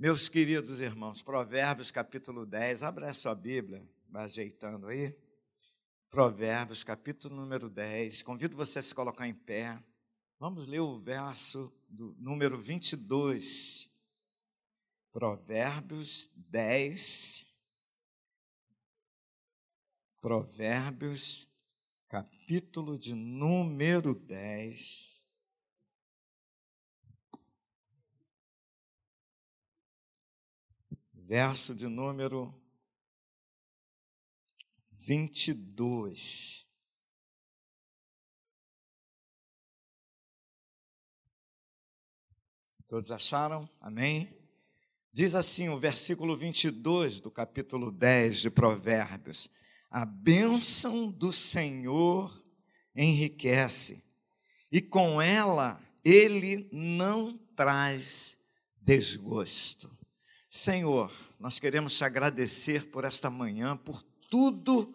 Meus queridos irmãos, Provérbios capítulo 10, abra a sua Bíblia, vai ajeitando aí. Provérbios capítulo número 10, convido você a se colocar em pé. Vamos ler o verso do número 22. Provérbios 10. Provérbios, capítulo de número 10. Verso de número 22. Todos acharam? Amém? Diz assim o versículo 22 do capítulo 10 de Provérbios: A bênção do Senhor enriquece, e com ela ele não traz desgosto. Senhor, nós queremos te agradecer por esta manhã, por tudo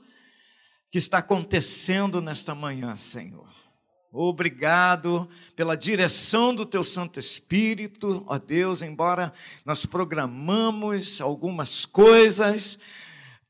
que está acontecendo nesta manhã, Senhor. Obrigado pela direção do teu Santo Espírito, ó Deus, embora nós programamos algumas coisas,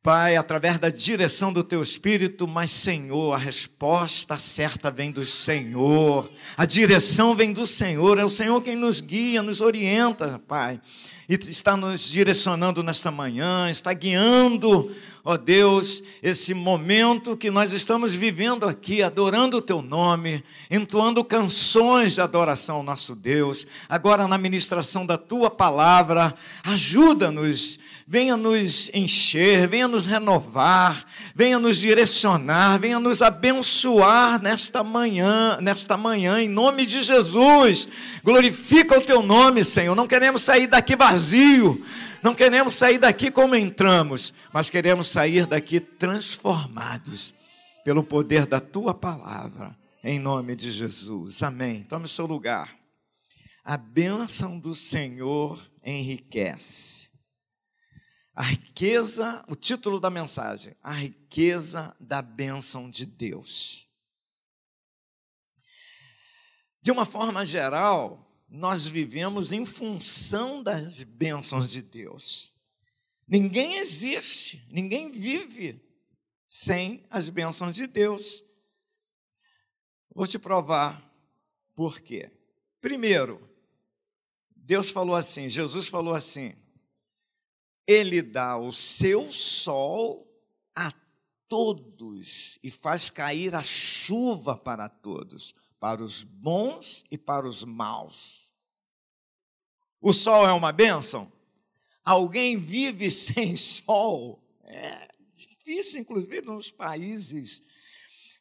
Pai, através da direção do teu Espírito, mas Senhor, a resposta certa vem do Senhor, a direção vem do Senhor, é o Senhor quem nos guia, nos orienta, Pai. E está nos direcionando nesta manhã, está guiando, ó Deus, esse momento que nós estamos vivendo aqui, adorando o Teu nome, entoando canções de adoração ao nosso Deus. Agora, na ministração da Tua palavra, ajuda-nos venha nos encher, venha nos renovar, venha nos direcionar, venha nos abençoar nesta manhã, nesta manhã, em nome de Jesus. Glorifica o teu nome, Senhor. Não queremos sair daqui vazio, não queremos sair daqui como entramos, mas queremos sair daqui transformados pelo poder da tua palavra, em nome de Jesus. Amém. Tome seu lugar. A bênção do Senhor enriquece a riqueza, o título da mensagem, a riqueza da bênção de Deus. De uma forma geral, nós vivemos em função das bênçãos de Deus. Ninguém existe, ninguém vive sem as bênçãos de Deus. Vou te provar por quê. Primeiro, Deus falou assim, Jesus falou assim: ele dá o seu sol a todos e faz cair a chuva para todos, para os bons e para os maus. O sol é uma bênção? Alguém vive sem sol? É difícil, inclusive nos países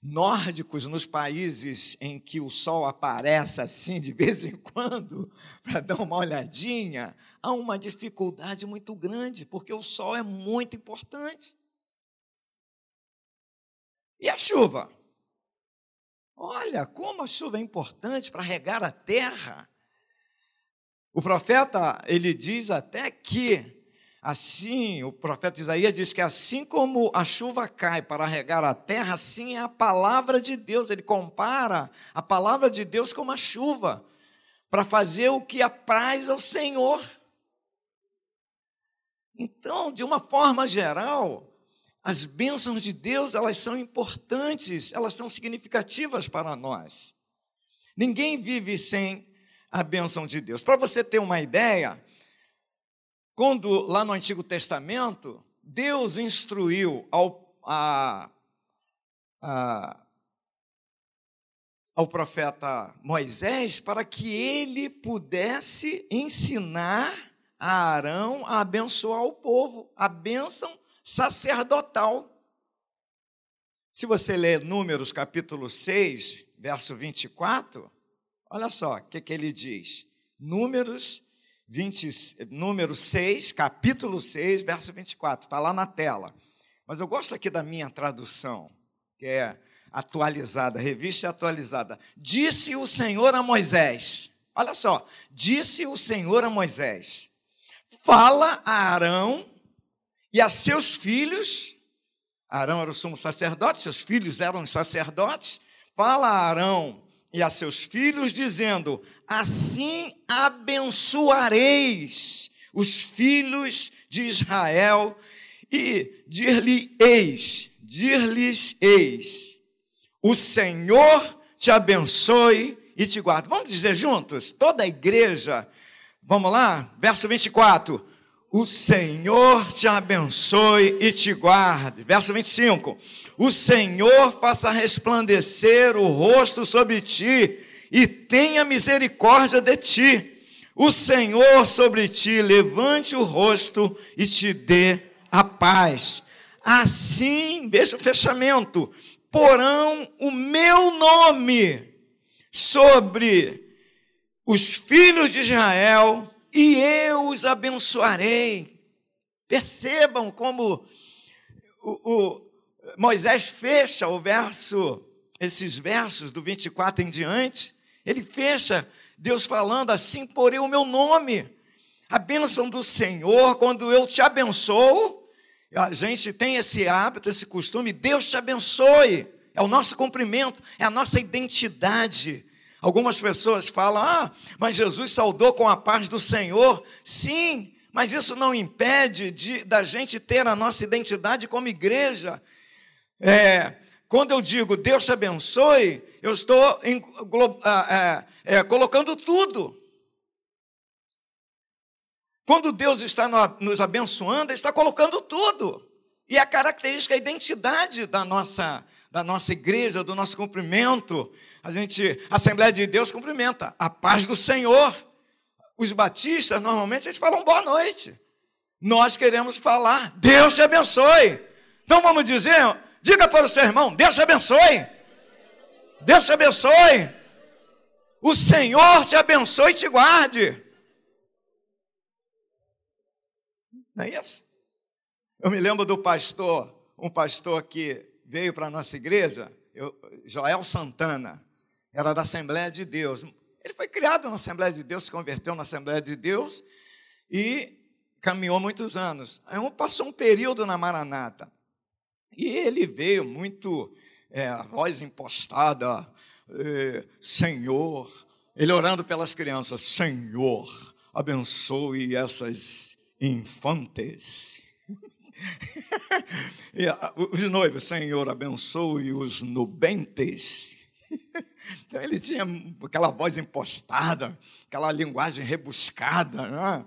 nórdicos, nos países em que o sol aparece assim de vez em quando, para dar uma olhadinha, há uma dificuldade muito grande, porque o sol é muito importante. E a chuva? Olha como a chuva é importante para regar a terra. O profeta, ele diz até que assim, o profeta Isaías diz que assim como a chuva cai para regar a terra, assim é a palavra de Deus. Ele compara a palavra de Deus com a chuva para fazer o que apraz ao Senhor. Então, de uma forma geral, as bênçãos de Deus, elas são importantes, elas são significativas para nós. Ninguém vive sem a bênção de Deus. Para você ter uma ideia, quando lá no Antigo Testamento, Deus instruiu ao, a, a, ao profeta Moisés para que ele pudesse ensinar a Arão a abençoar o povo, a bênção sacerdotal. Se você ler Números capítulo 6, verso 24, olha só o que, que ele diz. Números 20, número 6, capítulo 6, verso 24, está lá na tela. Mas eu gosto aqui da minha tradução, que é atualizada, revista atualizada. Disse o Senhor a Moisés, olha só, disse o Senhor a Moisés: fala a Arão e a seus filhos. Arão era o sumo sacerdote, seus filhos eram sacerdotes. Fala a Arão e a seus filhos, dizendo: Assim abençoareis os filhos de Israel e dir-lhe-eis, dir-lhes eis, o Senhor te abençoe e te guarde. Vamos dizer juntos? Toda a igreja. Vamos lá? Verso 24. O Senhor te abençoe e te guarde. Verso 25. O Senhor faça resplandecer o rosto sobre ti e tenha misericórdia de ti. O Senhor sobre ti levante o rosto e te dê a paz. Assim, veja o fechamento, porão o meu nome sobre os filhos de Israel e eu os abençoarei. Percebam como o, o Moisés fecha o verso, esses versos do 24 em diante, ele fecha Deus falando assim, porém o meu nome. A bênção do Senhor, quando eu te abençoo, a gente tem esse hábito, esse costume, Deus te abençoe. É o nosso cumprimento, é a nossa identidade. Algumas pessoas falam: ah, mas Jesus saudou com a paz do Senhor. Sim, mas isso não impede de, da gente ter a nossa identidade como igreja. É, quando eu digo Deus te abençoe, eu estou em, é, é, colocando tudo. Quando Deus está nos abençoando, Ele está colocando tudo. E a característica, a identidade da nossa, da nossa igreja, do nosso cumprimento. A gente, a Assembleia de Deus cumprimenta a paz do Senhor. Os batistas, normalmente, eles falam boa noite. Nós queremos falar, Deus te abençoe. Então vamos dizer, diga para o seu irmão, Deus te abençoe. Deus te abençoe. O Senhor te abençoe e te guarde. Não é isso? Eu me lembro do pastor, um pastor que veio para a nossa igreja, eu, Joel Santana, era da Assembleia de Deus. Ele foi criado na Assembleia de Deus, se converteu na Assembleia de Deus e caminhou muitos anos. Aí passou um período na Maranata. E ele veio muito, é, a voz impostada, é, Senhor, ele orando pelas crianças, Senhor, abençoe essas infantes. e os noivos, Senhor, abençoe os nubentes. então ele tinha aquela voz impostada, aquela linguagem rebuscada. Né?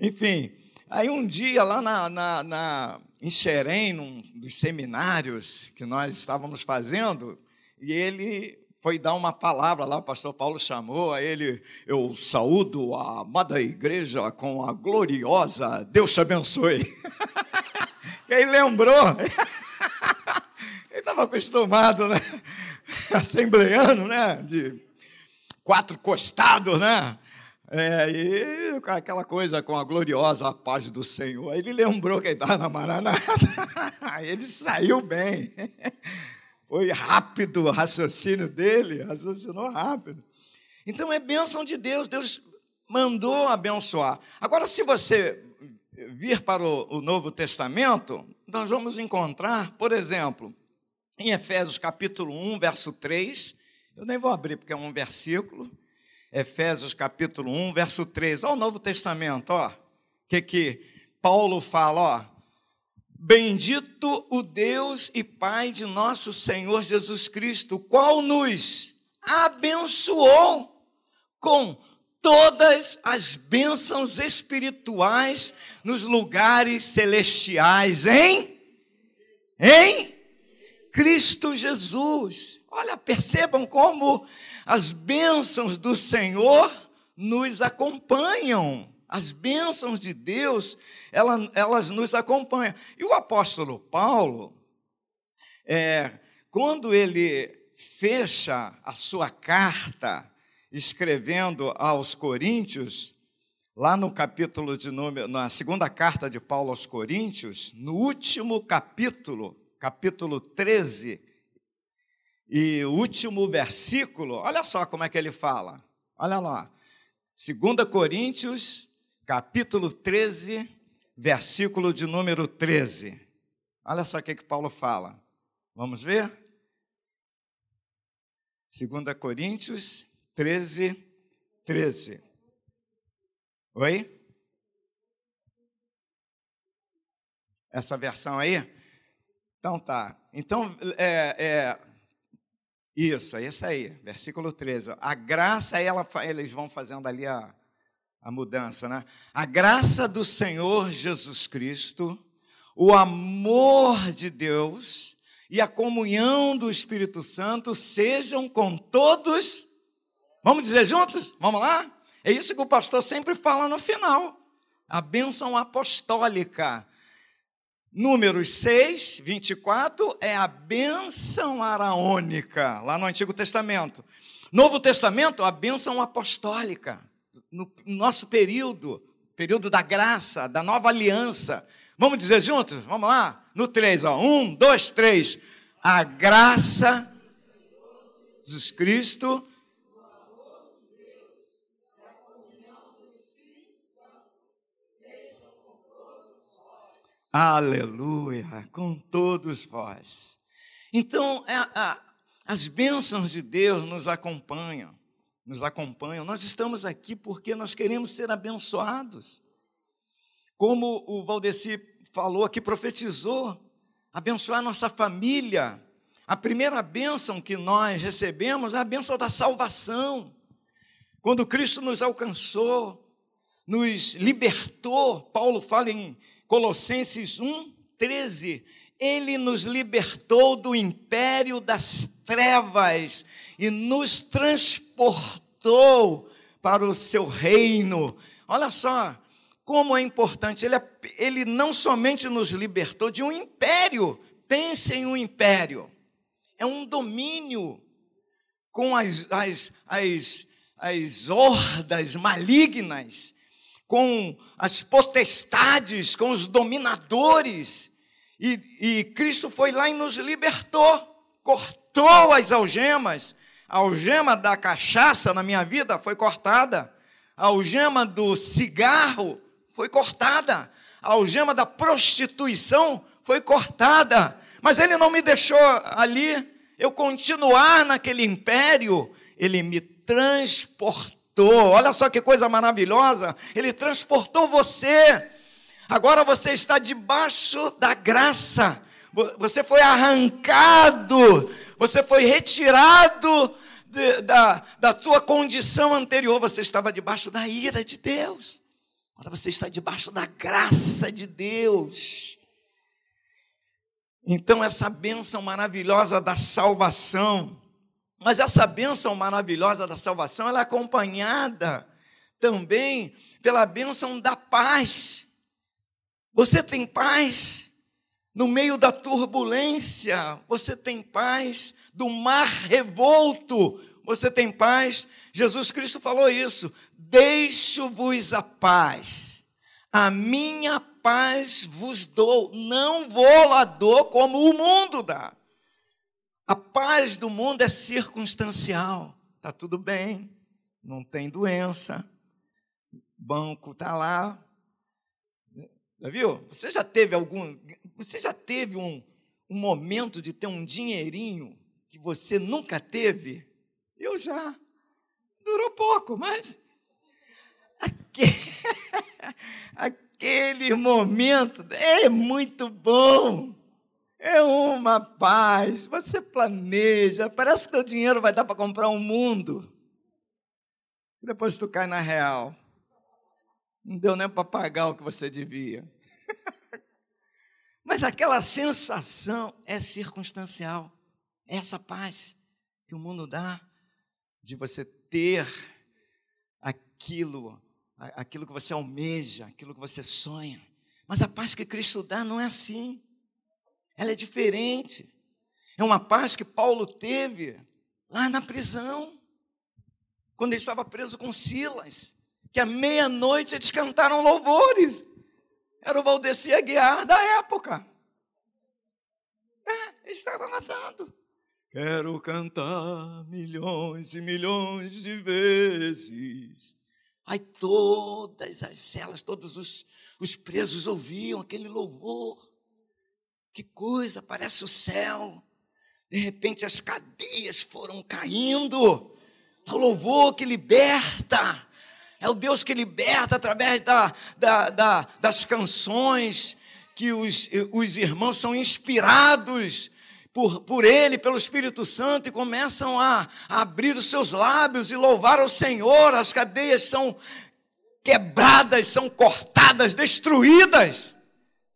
Enfim, aí um dia lá na, na, na, em Xerém, num dos seminários que nós estávamos fazendo, e ele foi dar uma palavra lá, o pastor Paulo chamou a ele, eu saúdo a amada igreja com a gloriosa, Deus te abençoe. e aí lembrou, ele estava acostumado, né? Assembleano, né? De quatro costados, né? É, e aquela coisa com a gloriosa paz do Senhor. Aí ele lembrou que ele estava na Maranata. ele saiu bem. Foi rápido o raciocínio dele, raciocinou rápido. Então é bênção de Deus, Deus mandou abençoar. Agora, se você vir para o, o Novo Testamento, nós vamos encontrar, por exemplo, em Efésios capítulo 1, verso 3, eu nem vou abrir porque é um versículo, Efésios capítulo 1, verso 3, olha o Novo Testamento, ó, que que Paulo fala, ó, Bendito o Deus e Pai de nosso Senhor Jesus Cristo, qual nos abençoou com todas as bênçãos espirituais nos lugares celestiais em em Cristo Jesus. Olha, percebam como as bênçãos do Senhor nos acompanham. As bênçãos de Deus, elas, elas nos acompanham. E o apóstolo Paulo, é, quando ele fecha a sua carta, escrevendo aos Coríntios, lá no capítulo de número, na segunda carta de Paulo aos Coríntios, no último capítulo, capítulo 13, e o último versículo, olha só como é que ele fala. Olha lá. 2 Coríntios capítulo 13, versículo de número 13. Olha só o que, que Paulo fala. Vamos ver? 2 Coríntios 13, 13. Oi? essa versão aí? Então tá. Então, é, é, isso, é isso aí, versículo 13. A graça, ela, eles vão fazendo ali a, a mudança, né? A graça do Senhor Jesus Cristo, o amor de Deus e a comunhão do Espírito Santo sejam com todos. Vamos dizer juntos? Vamos lá? É isso que o pastor sempre fala no final. A bênção apostólica. Números 6, 24 é a bênção araônica, lá no Antigo Testamento. Novo Testamento, a bênção apostólica. No nosso período, período da graça, da nova aliança. Vamos dizer juntos? Vamos lá? No 3, ó. 1, 2, 3. A graça Jesus Cristo Aleluia, com todos vós. Então, é, a, as bênçãos de Deus nos acompanham, nos acompanham. Nós estamos aqui porque nós queremos ser abençoados. Como o Valdeci falou aqui, profetizou, abençoar nossa família. A primeira bênção que nós recebemos é a bênção da salvação. Quando Cristo nos alcançou, nos libertou, Paulo fala em Colossenses 1, 13. Ele nos libertou do império das trevas e nos transportou para o seu reino. Olha só como é importante. Ele, é, ele não somente nos libertou de um império, pense em um império, é um domínio com as, as, as, as hordas malignas com as potestades, com os dominadores. E, e, Cristo foi lá e nos libertou, cortou as algemas. A algema da cachaça na minha vida foi cortada, a algema do cigarro foi cortada, a algema da prostituição foi cortada. Mas Ele não me deixou ali, eu continuar naquele império, Ele me transportou transportou. Olha só que coisa maravilhosa. Ele transportou você. Agora você está debaixo da graça. Você foi arrancado. Você foi retirado de, da, da sua condição anterior. Você estava debaixo da ira de Deus. Agora você está debaixo da graça de Deus. Então, essa bênção maravilhosa da salvação mas essa bênção maravilhosa da salvação, ela é acompanhada também pela bênção da paz. Você tem paz no meio da turbulência, você tem paz do mar revolto, você tem paz. Jesus Cristo falou isso: Deixo-vos a paz, a minha paz vos dou, não vou lá dou como o mundo dá. A paz do mundo é circunstancial. Tá tudo bem, não tem doença, banco tá lá. Já viu? Você já teve algum, você já teve um, um momento de ter um dinheirinho que você nunca teve? Eu já. Durou pouco, mas aquele, aquele momento é muito bom. É uma paz. Você planeja. Parece que o dinheiro vai dar para comprar um mundo. Depois tu cai na real. Não deu nem para pagar o que você devia. Mas aquela sensação é circunstancial. Essa paz que o mundo dá de você ter aquilo, aquilo que você almeja, aquilo que você sonha. Mas a paz que Cristo dá não é assim ela é diferente. É uma paz que Paulo teve lá na prisão, quando ele estava preso com Silas, que à meia-noite eles cantaram louvores. Era o Valdeci Aguiar da época. É, ele estava matando. Quero cantar milhões e milhões de vezes. Aí todas as celas, todos os, os presos ouviam aquele louvor. Que coisa, parece o céu. De repente as cadeias foram caindo. É o louvor que liberta. É o Deus que liberta através da, da, da, das canções. que os, os irmãos são inspirados por, por Ele, pelo Espírito Santo, e começam a, a abrir os seus lábios e louvar ao Senhor, as cadeias são quebradas, são cortadas, destruídas.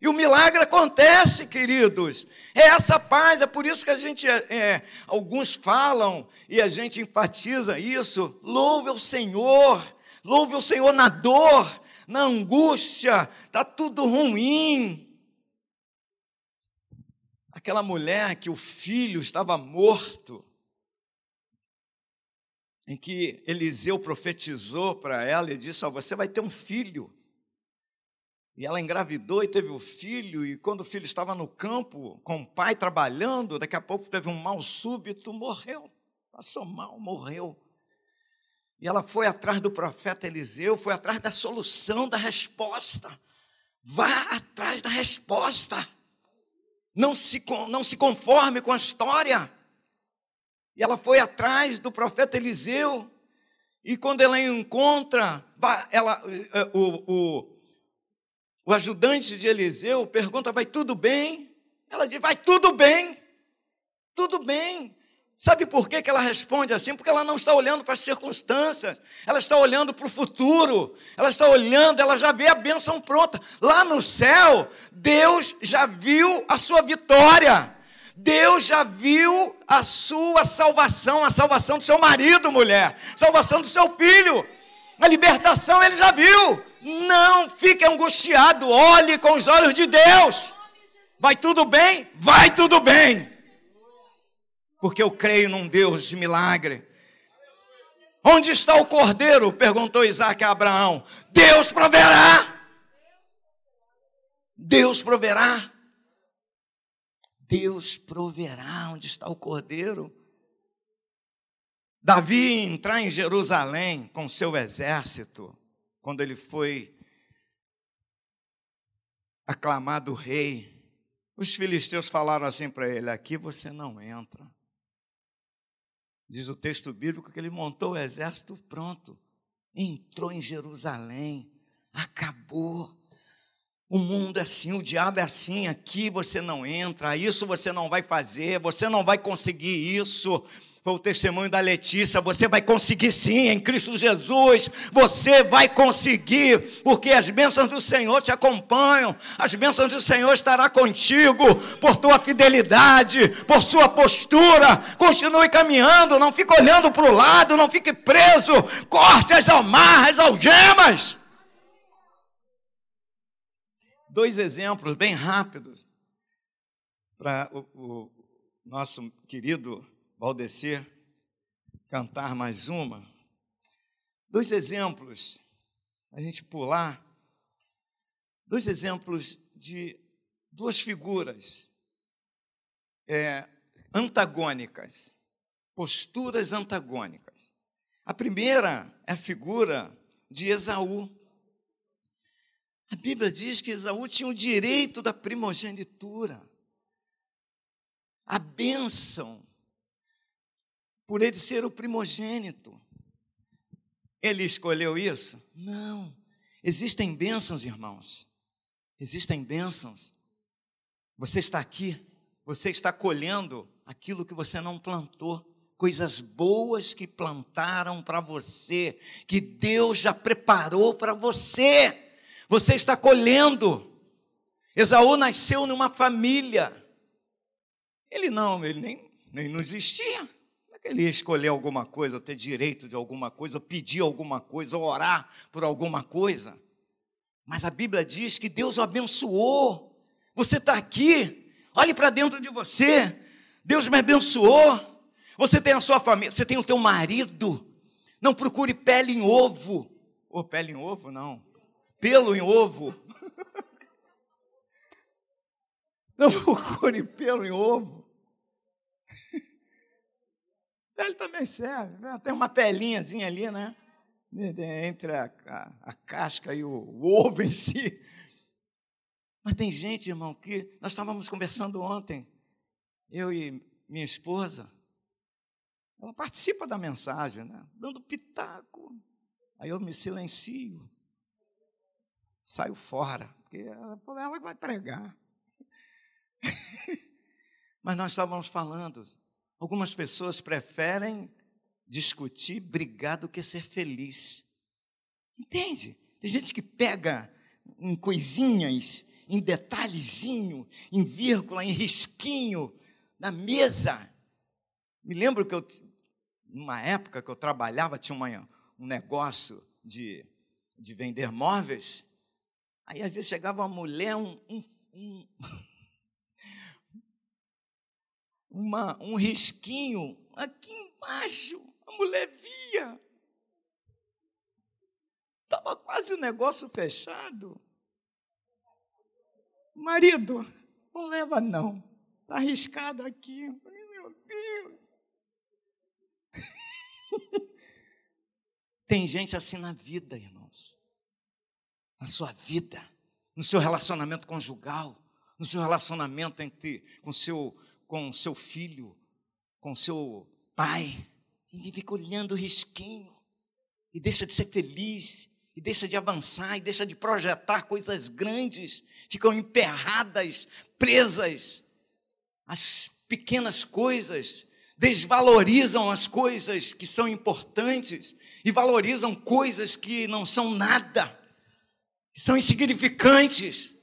E o milagre acontece, queridos. É essa paz, é por isso que a gente, é, é, alguns falam e a gente enfatiza isso. Louve o Senhor, louve o Senhor na dor, na angústia, está tudo ruim. Aquela mulher que o filho estava morto, em que Eliseu profetizou para ela e disse: oh, Você vai ter um filho. E ela engravidou e teve o filho, e quando o filho estava no campo, com o pai trabalhando, daqui a pouco teve um mal súbito, morreu. Passou mal, morreu. E ela foi atrás do profeta Eliseu, foi atrás da solução, da resposta. Vá atrás da resposta. Não se, não se conforme com a história. E ela foi atrás do profeta Eliseu. E quando ela encontra, ela, eh, o, o, o ajudante de Eliseu pergunta: Vai tudo bem? Ela diz: Vai tudo bem, tudo bem. Sabe por que, que ela responde assim? Porque ela não está olhando para as circunstâncias, ela está olhando para o futuro, ela está olhando, ela já vê a bênção pronta. Lá no céu, Deus já viu a sua vitória, Deus já viu a sua salvação, a salvação do seu marido, mulher, salvação do seu filho, a libertação ele já viu. Não fique angustiado, olhe com os olhos de Deus. Vai tudo bem? Vai tudo bem. Porque eu creio num Deus de milagre. Onde está o cordeiro? perguntou Isaac a Abraão. Deus proverá. Deus proverá. Deus proverá. Onde está o cordeiro? Davi entrar em Jerusalém com seu exército quando ele foi aclamado rei, os filisteus falaram assim para ele: aqui você não entra. Diz o texto bíblico que ele montou o exército pronto, entrou em Jerusalém, acabou. O mundo é assim, o diabo é assim, aqui você não entra, isso você não vai fazer, você não vai conseguir isso. Foi o testemunho da Letícia. Você vai conseguir sim, em Cristo Jesus. Você vai conseguir, porque as bênçãos do Senhor te acompanham. As bênçãos do Senhor estará contigo por tua fidelidade, por sua postura. Continue caminhando, não fique olhando para o lado, não fique preso. Corte as amarras, algemas. Dois exemplos bem rápidos para o, o nosso querido Valdecir cantar mais uma. Dois exemplos, a gente pular, dois exemplos de duas figuras é, antagônicas, posturas antagônicas. A primeira é a figura de Esaú. A Bíblia diz que Esaú tinha o direito da primogenitura, a bênção por ele ser o primogênito. Ele escolheu isso? Não. Existem bênçãos, irmãos. Existem bênçãos. Você está aqui, você está colhendo aquilo que você não plantou, coisas boas que plantaram para você, que Deus já preparou para você. Você está colhendo. Esaú nasceu numa família. Ele não, ele nem, nem não existia que ele ia escolher alguma coisa, ter direito de alguma coisa, pedir alguma coisa, orar por alguma coisa. Mas a Bíblia diz que Deus o abençoou. Você está aqui, olhe para dentro de você. Deus me abençoou. Você tem a sua família, você tem o teu marido. Não procure pele em ovo. Ou oh, pele em ovo, não. Pelo em ovo. Não procure pelo em ovo. Ele também serve. Né? Tem uma pelinhazinha ali, né? Entre a, a, a casca e o, o ovo em si. Mas tem gente, irmão, que nós estávamos conversando ontem, eu e minha esposa, ela participa da mensagem, né? dando pitaco. Aí eu me silencio, saio fora, porque ela ela vai pregar. Mas nós estávamos falando, algumas pessoas preferem discutir, brigar do que ser feliz. Entende? Tem gente que pega em coisinhas, em detalhezinho, em vírgula, em risquinho, na mesa. Me lembro que eu, numa época que eu trabalhava, tinha uma, um negócio de, de vender móveis. Aí às vezes chegava uma mulher, um, um, um uma, um risquinho aqui embaixo. A mulher via. Estava quase o negócio fechado. Marido, não leva não. Está arriscado aqui. Meu Deus. Tem gente assim na vida, irmãos. Na sua vida, no seu relacionamento conjugal, no seu relacionamento entre com seu com seu filho, com seu pai. E fica olhando o risquinho e deixa de ser feliz, e deixa de avançar, e deixa de projetar coisas grandes, ficam emperradas, presas às pequenas coisas, desvalorizam as coisas que são importantes e valorizam coisas que não são nada, que são insignificantes.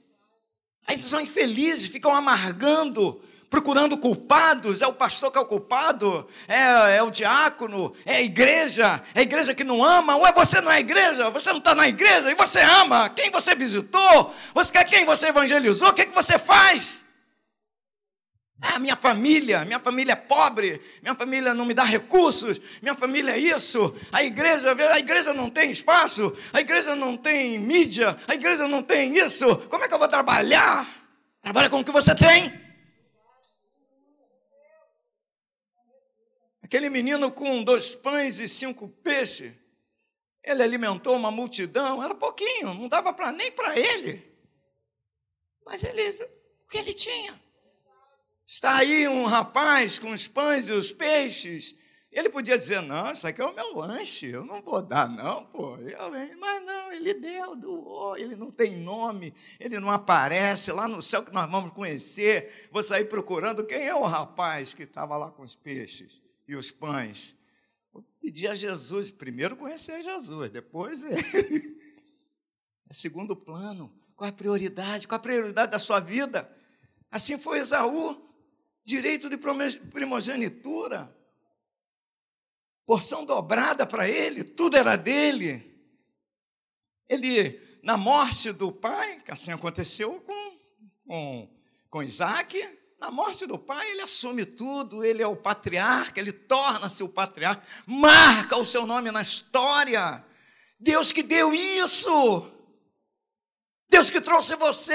Aí são infelizes, ficam amargando, procurando culpados, é o pastor que é o culpado, é, é o diácono, é a igreja, é a igreja que não ama, ou é você não é igreja, você não está na igreja? E você ama, quem você visitou, você quer quem você evangelizou, o que, que você faz? Ah, minha família, minha família é pobre, minha família não me dá recursos, minha família é isso, a igreja, a igreja não tem espaço, a igreja não tem mídia, a igreja não tem isso, como é que eu vou trabalhar? Trabalha com o que você tem. Aquele menino com dois pães e cinco peixes, ele alimentou uma multidão, era pouquinho, não dava para nem para ele. Mas ele, o que ele tinha? Está aí um rapaz com os pães e os peixes. Ele podia dizer: Não, isso aqui é o meu lanche, eu não vou dar, não, pô. Mas não, ele deu, doou, ele não tem nome, ele não aparece. Lá no céu que nós vamos conhecer, vou sair procurando quem é o rapaz que estava lá com os peixes e os pães. Vou pedir a Jesus, primeiro conhecer Jesus, depois ele. É segundo plano. Qual a prioridade? Qual a prioridade da sua vida? Assim foi Esaú, direito de primogenitura, porção dobrada para ele, tudo era dele. Ele, na morte do pai, que assim aconteceu com, com, com Isaac, na morte do pai, ele assume tudo, ele é o patriarca, ele torna-se o patriarca, marca o seu nome na história. Deus que deu isso, Deus que trouxe você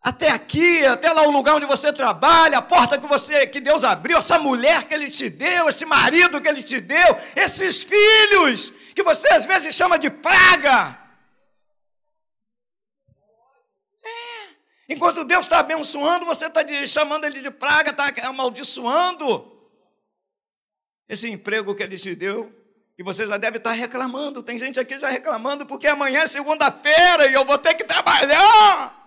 até aqui, até lá o lugar onde você trabalha, a porta que você, que Deus abriu, essa mulher que Ele te deu, esse marido que Ele te deu, esses filhos que você às vezes chama de praga. Enquanto Deus está abençoando, você está chamando ele de praga, está amaldiçoando esse emprego que ele te deu. E você já deve estar reclamando. Tem gente aqui já reclamando porque amanhã é segunda-feira e eu vou ter que trabalhar.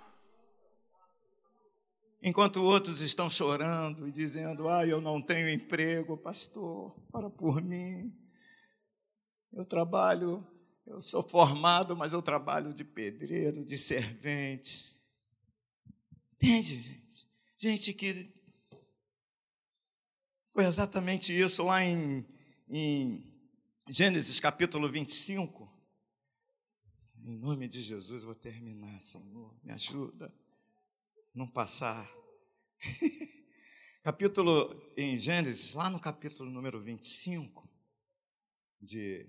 Enquanto outros estão chorando e dizendo: Ah, eu não tenho emprego, pastor, para por mim. Eu trabalho, eu sou formado, mas eu trabalho de pedreiro, de servente. Entende, gente? Gente que foi exatamente isso lá em, em Gênesis capítulo 25. Em nome de Jesus, vou terminar, Senhor. Me ajuda. Não passar. capítulo em Gênesis, lá no capítulo número 25 de,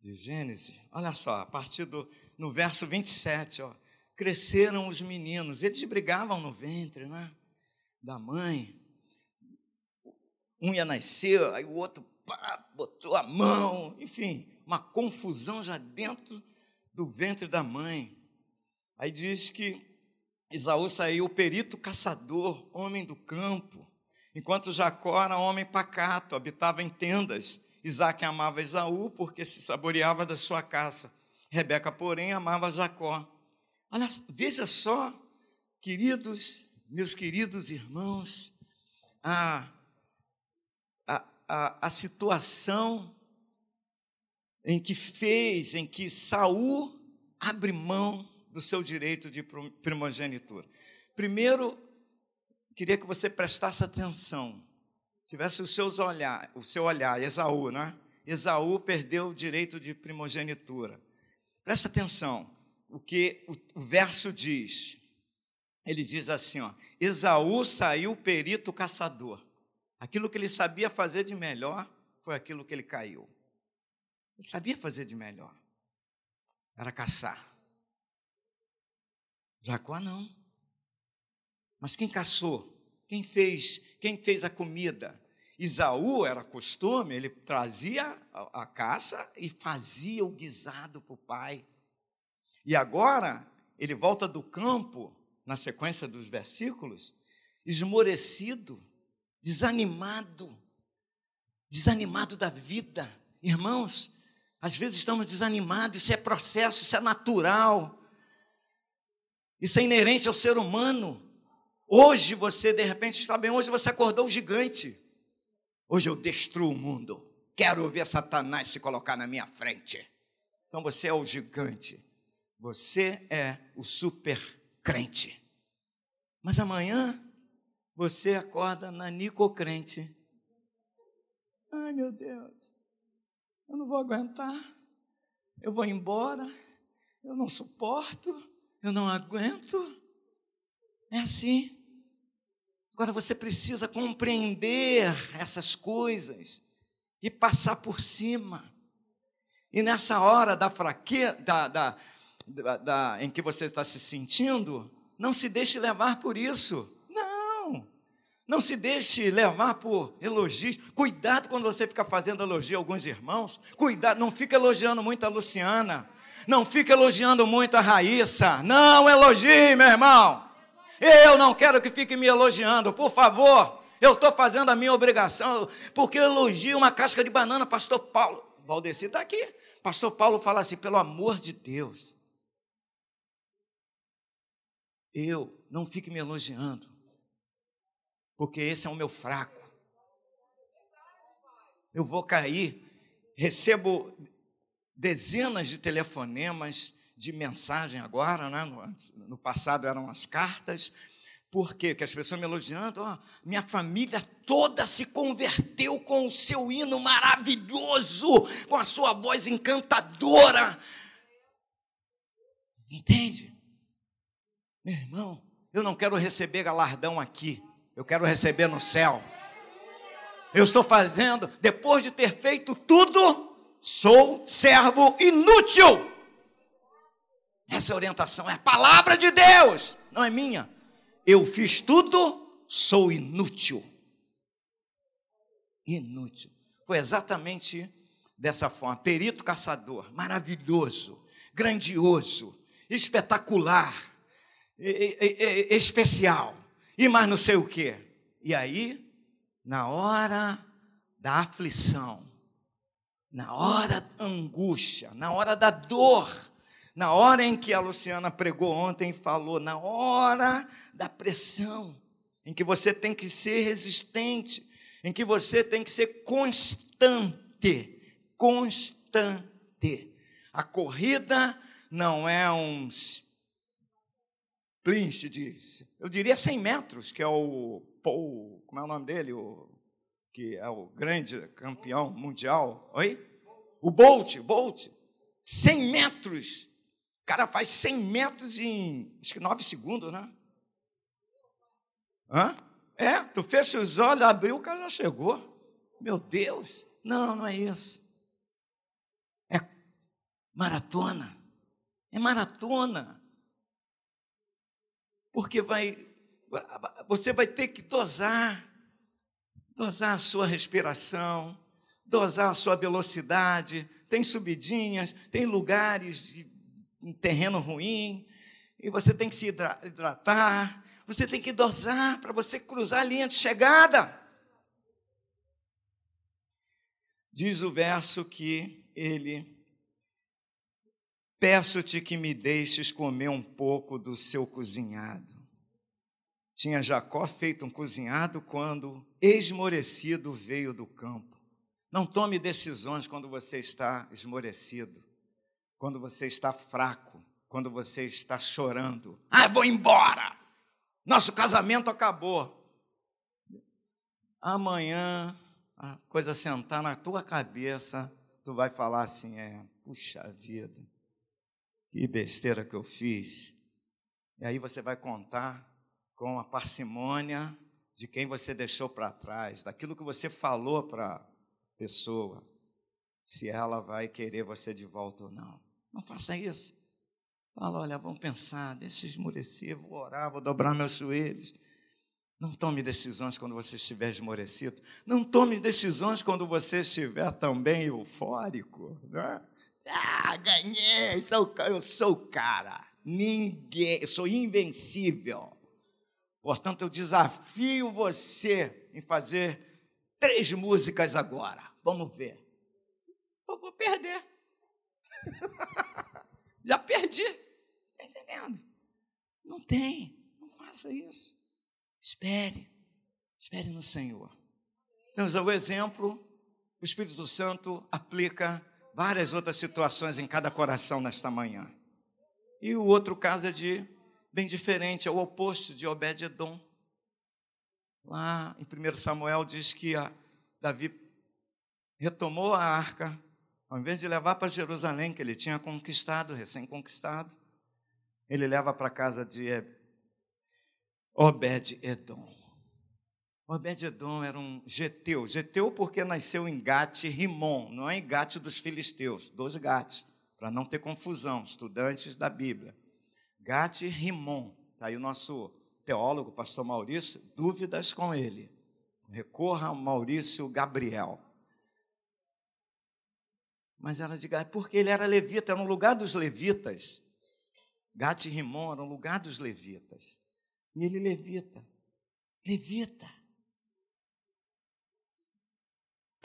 de Gênesis, olha só, a partir do no verso 27, ó cresceram os meninos. Eles brigavam no ventre né, da mãe. Um ia nascer, aí o outro pá, botou a mão, enfim, uma confusão já dentro do ventre da mãe. Aí diz que Isaú saiu perito caçador, homem do campo, enquanto Jacó era homem pacato, habitava em tendas. Isaac amava Esaú porque se saboreava da sua caça. Rebeca, porém, amava Jacó Olha, veja só, queridos, meus queridos irmãos, a, a, a, a situação em que fez, em que Saul abre mão do seu direito de primogenitura. Primeiro, queria que você prestasse atenção, tivesse os seus olhar, o seu olhar, Esaú, né? Esaú perdeu o direito de primogenitura. Presta atenção, o que o, o verso diz. Ele diz assim, ó: Esaú saiu perito caçador. Aquilo que ele sabia fazer de melhor foi aquilo que ele caiu. Ele sabia fazer de melhor. Era caçar. Jacó não. Mas quem caçou? Quem fez? Quem fez a comida? Isaú era costume, ele trazia a, a caça e fazia o guisado para o pai. E agora ele volta do campo, na sequência dos versículos, esmorecido, desanimado, desanimado da vida. Irmãos, às vezes estamos desanimados, isso é processo, isso é natural. Isso é inerente ao ser humano. Hoje você, de repente, está bem, hoje você acordou gigante. Hoje eu destruo o mundo. Quero ver Satanás se colocar na minha frente. Então você é o gigante. Você é o super crente. Mas amanhã você acorda na nicocrente. Ai, meu Deus. Eu não vou aguentar. Eu vou embora. Eu não suporto. Eu não aguento. É assim. Agora você precisa compreender essas coisas e passar por cima. E nessa hora da fraqueza, da, da, da, da, em que você está se sentindo, não se deixe levar por isso. Não. Não se deixe levar por elogios. Cuidado quando você fica fazendo elogio a alguns irmãos. Cuidado, não fica elogiando muito a Luciana. Não fica elogiando muito a Raíssa. Não elogie, meu irmão. Eu não quero que fique me elogiando, por favor. Eu estou fazendo a minha obrigação, porque eu elogio uma casca de banana, pastor Paulo. Valdeci está aqui. Pastor Paulo fala assim: pelo amor de Deus, eu não fique me elogiando, porque esse é o meu fraco. Eu vou cair, recebo dezenas de telefonemas de mensagem agora, né? no, no passado eram as cartas. Por quê? Porque as pessoas me elogiando, oh, minha família toda se converteu com o seu hino maravilhoso, com a sua voz encantadora. Entende? Meu irmão, eu não quero receber galardão aqui, eu quero receber no céu. Eu estou fazendo, depois de ter feito tudo, sou servo inútil. Essa orientação, é a palavra de Deus, não é minha. Eu fiz tudo, sou inútil. Inútil. Foi exatamente dessa forma. Perito caçador, maravilhoso, grandioso, espetacular, especial, e mais não sei o que. E aí, na hora da aflição, na hora da angústia, na hora da dor, na hora em que a Luciana pregou ontem, falou, na hora da pressão, em que você tem que ser resistente, em que você tem que ser constante, constante. A corrida não é um plinch de, eu diria 100 metros, que é o Paul, como é o nome dele, o que é o grande campeão mundial, oi? O Bolt, Bolt, 100 metros cara faz 100 metros em, acho que 9 segundos, né? Hã? É, tu fecha os olhos, abriu, o cara já chegou. Meu Deus. Não, não é isso. É maratona. É maratona. Porque vai você vai ter que dosar dosar a sua respiração, dosar a sua velocidade, tem subidinhas, tem lugares de um terreno ruim, e você tem que se hidratar, você tem que dosar para você cruzar a linha de chegada. Diz o verso que ele Peço-te que me deixes comer um pouco do seu cozinhado. Tinha Jacó feito um cozinhado quando, esmorecido, veio do campo. Não tome decisões quando você está esmorecido, quando você está fraco, quando você está chorando. Ah, vou embora! Nosso casamento acabou. Amanhã, a coisa sentar na tua cabeça, tu vai falar assim: é, puxa vida que besteira que eu fiz. E aí você vai contar com a parcimônia de quem você deixou para trás, daquilo que você falou para a pessoa, se ela vai querer você de volta ou não. Não faça isso. Fala, olha, vamos pensar, deixa esmorecer, vou orar, vou dobrar meus joelhos. Não tome decisões quando você estiver esmorecido. Não tome decisões quando você estiver também eufórico. Não é? Ah, ganhei, sou, eu sou o cara. Ninguém, eu sou invencível. Portanto, eu desafio você em fazer três músicas agora. Vamos ver. Eu vou perder. Já perdi. Está entendendo? Não tem. Não faça isso. Espere. Espere no Senhor. Temos o exemplo. O Espírito Santo aplica várias outras situações em cada coração nesta manhã. E o outro caso é de bem diferente, é o oposto de Obed-edom. Lá em 1 Samuel diz que Davi retomou a arca, ao invés de levar para Jerusalém, que ele tinha conquistado, recém-conquistado, ele leva para a casa de Obed-edom. Obed-edom era um geteu. Geteu porque nasceu em Gate Rimon, não é em Gate dos filisteus, dois Gates, para não ter confusão, estudantes da Bíblia. Gate Rimon, está aí o nosso teólogo, pastor Maurício, dúvidas com ele. Recorra ao Maurício Gabriel. Mas era de Gate, porque ele era levita, era um lugar dos levitas. Gate Rimon era um lugar dos levitas. E ele levita. Levita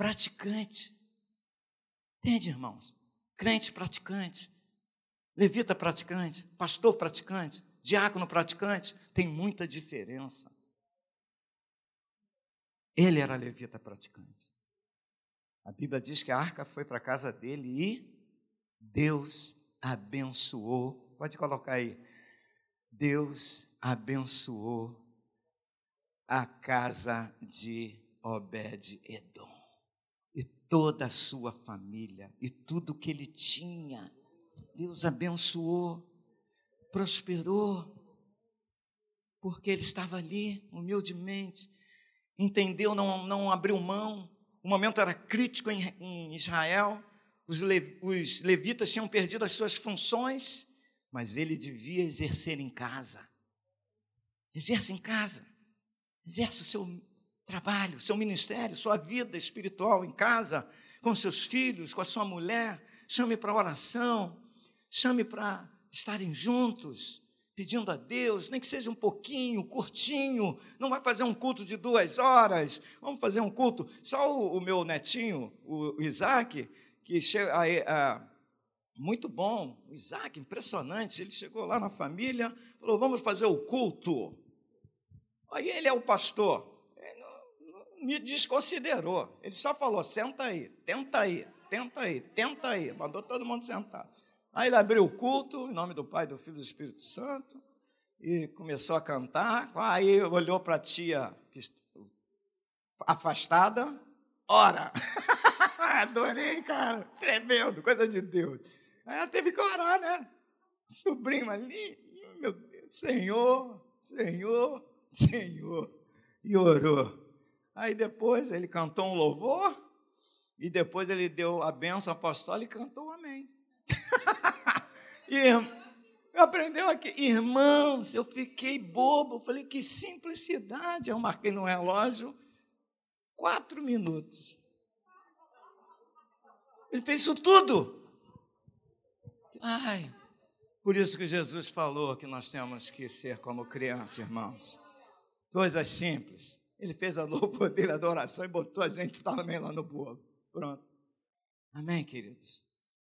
praticante. Entende, irmãos? Crente praticante, levita praticante, pastor praticante, diácono praticante, tem muita diferença. Ele era levita praticante. A Bíblia diz que a arca foi para a casa dele e Deus abençoou. Pode colocar aí. Deus abençoou a casa de Obed-Edom toda a sua família e tudo que ele tinha. Deus abençoou, prosperou, porque ele estava ali humildemente, entendeu, não, não abriu mão. O momento era crítico em, em Israel, os, le, os levitas tinham perdido as suas funções, mas ele devia exercer em casa. Exerce em casa, exerce o seu trabalho, seu ministério, sua vida espiritual em casa, com seus filhos, com a sua mulher. Chame para oração, chame para estarem juntos, pedindo a Deus, nem que seja um pouquinho, curtinho, não vai fazer um culto de duas horas, vamos fazer um culto. Só o, o meu netinho, o Isaac, que chega a, muito bom, Isaac, impressionante, ele chegou lá na família, falou: vamos fazer o culto. Aí ele é o pastor, me desconsiderou. Ele só falou: senta aí, tenta aí, tenta aí, tenta aí. Mandou todo mundo sentar. Aí ele abriu o culto, em nome do Pai, do Filho e do Espírito Santo, e começou a cantar. Aí olhou para a tia afastada, ora. Adorei, cara, tremendo, coisa de Deus. Aí ela teve que orar, né? Sobrinho ali, meu Deus, Senhor, Senhor, Senhor. E orou. Aí depois ele cantou um louvor, e depois ele deu a benção apostólica e cantou um amém. e aprendeu aqui, irmãos, eu fiquei bobo, falei que simplicidade. Eu marquei no relógio quatro minutos. Ele fez isso tudo. Ai, por isso que Jesus falou que nós temos que ser como criança, irmãos. Coisas simples. Ele fez a louvor dele, a adoração, e botou a gente também lá no bolo. Pronto. Amém, queridos?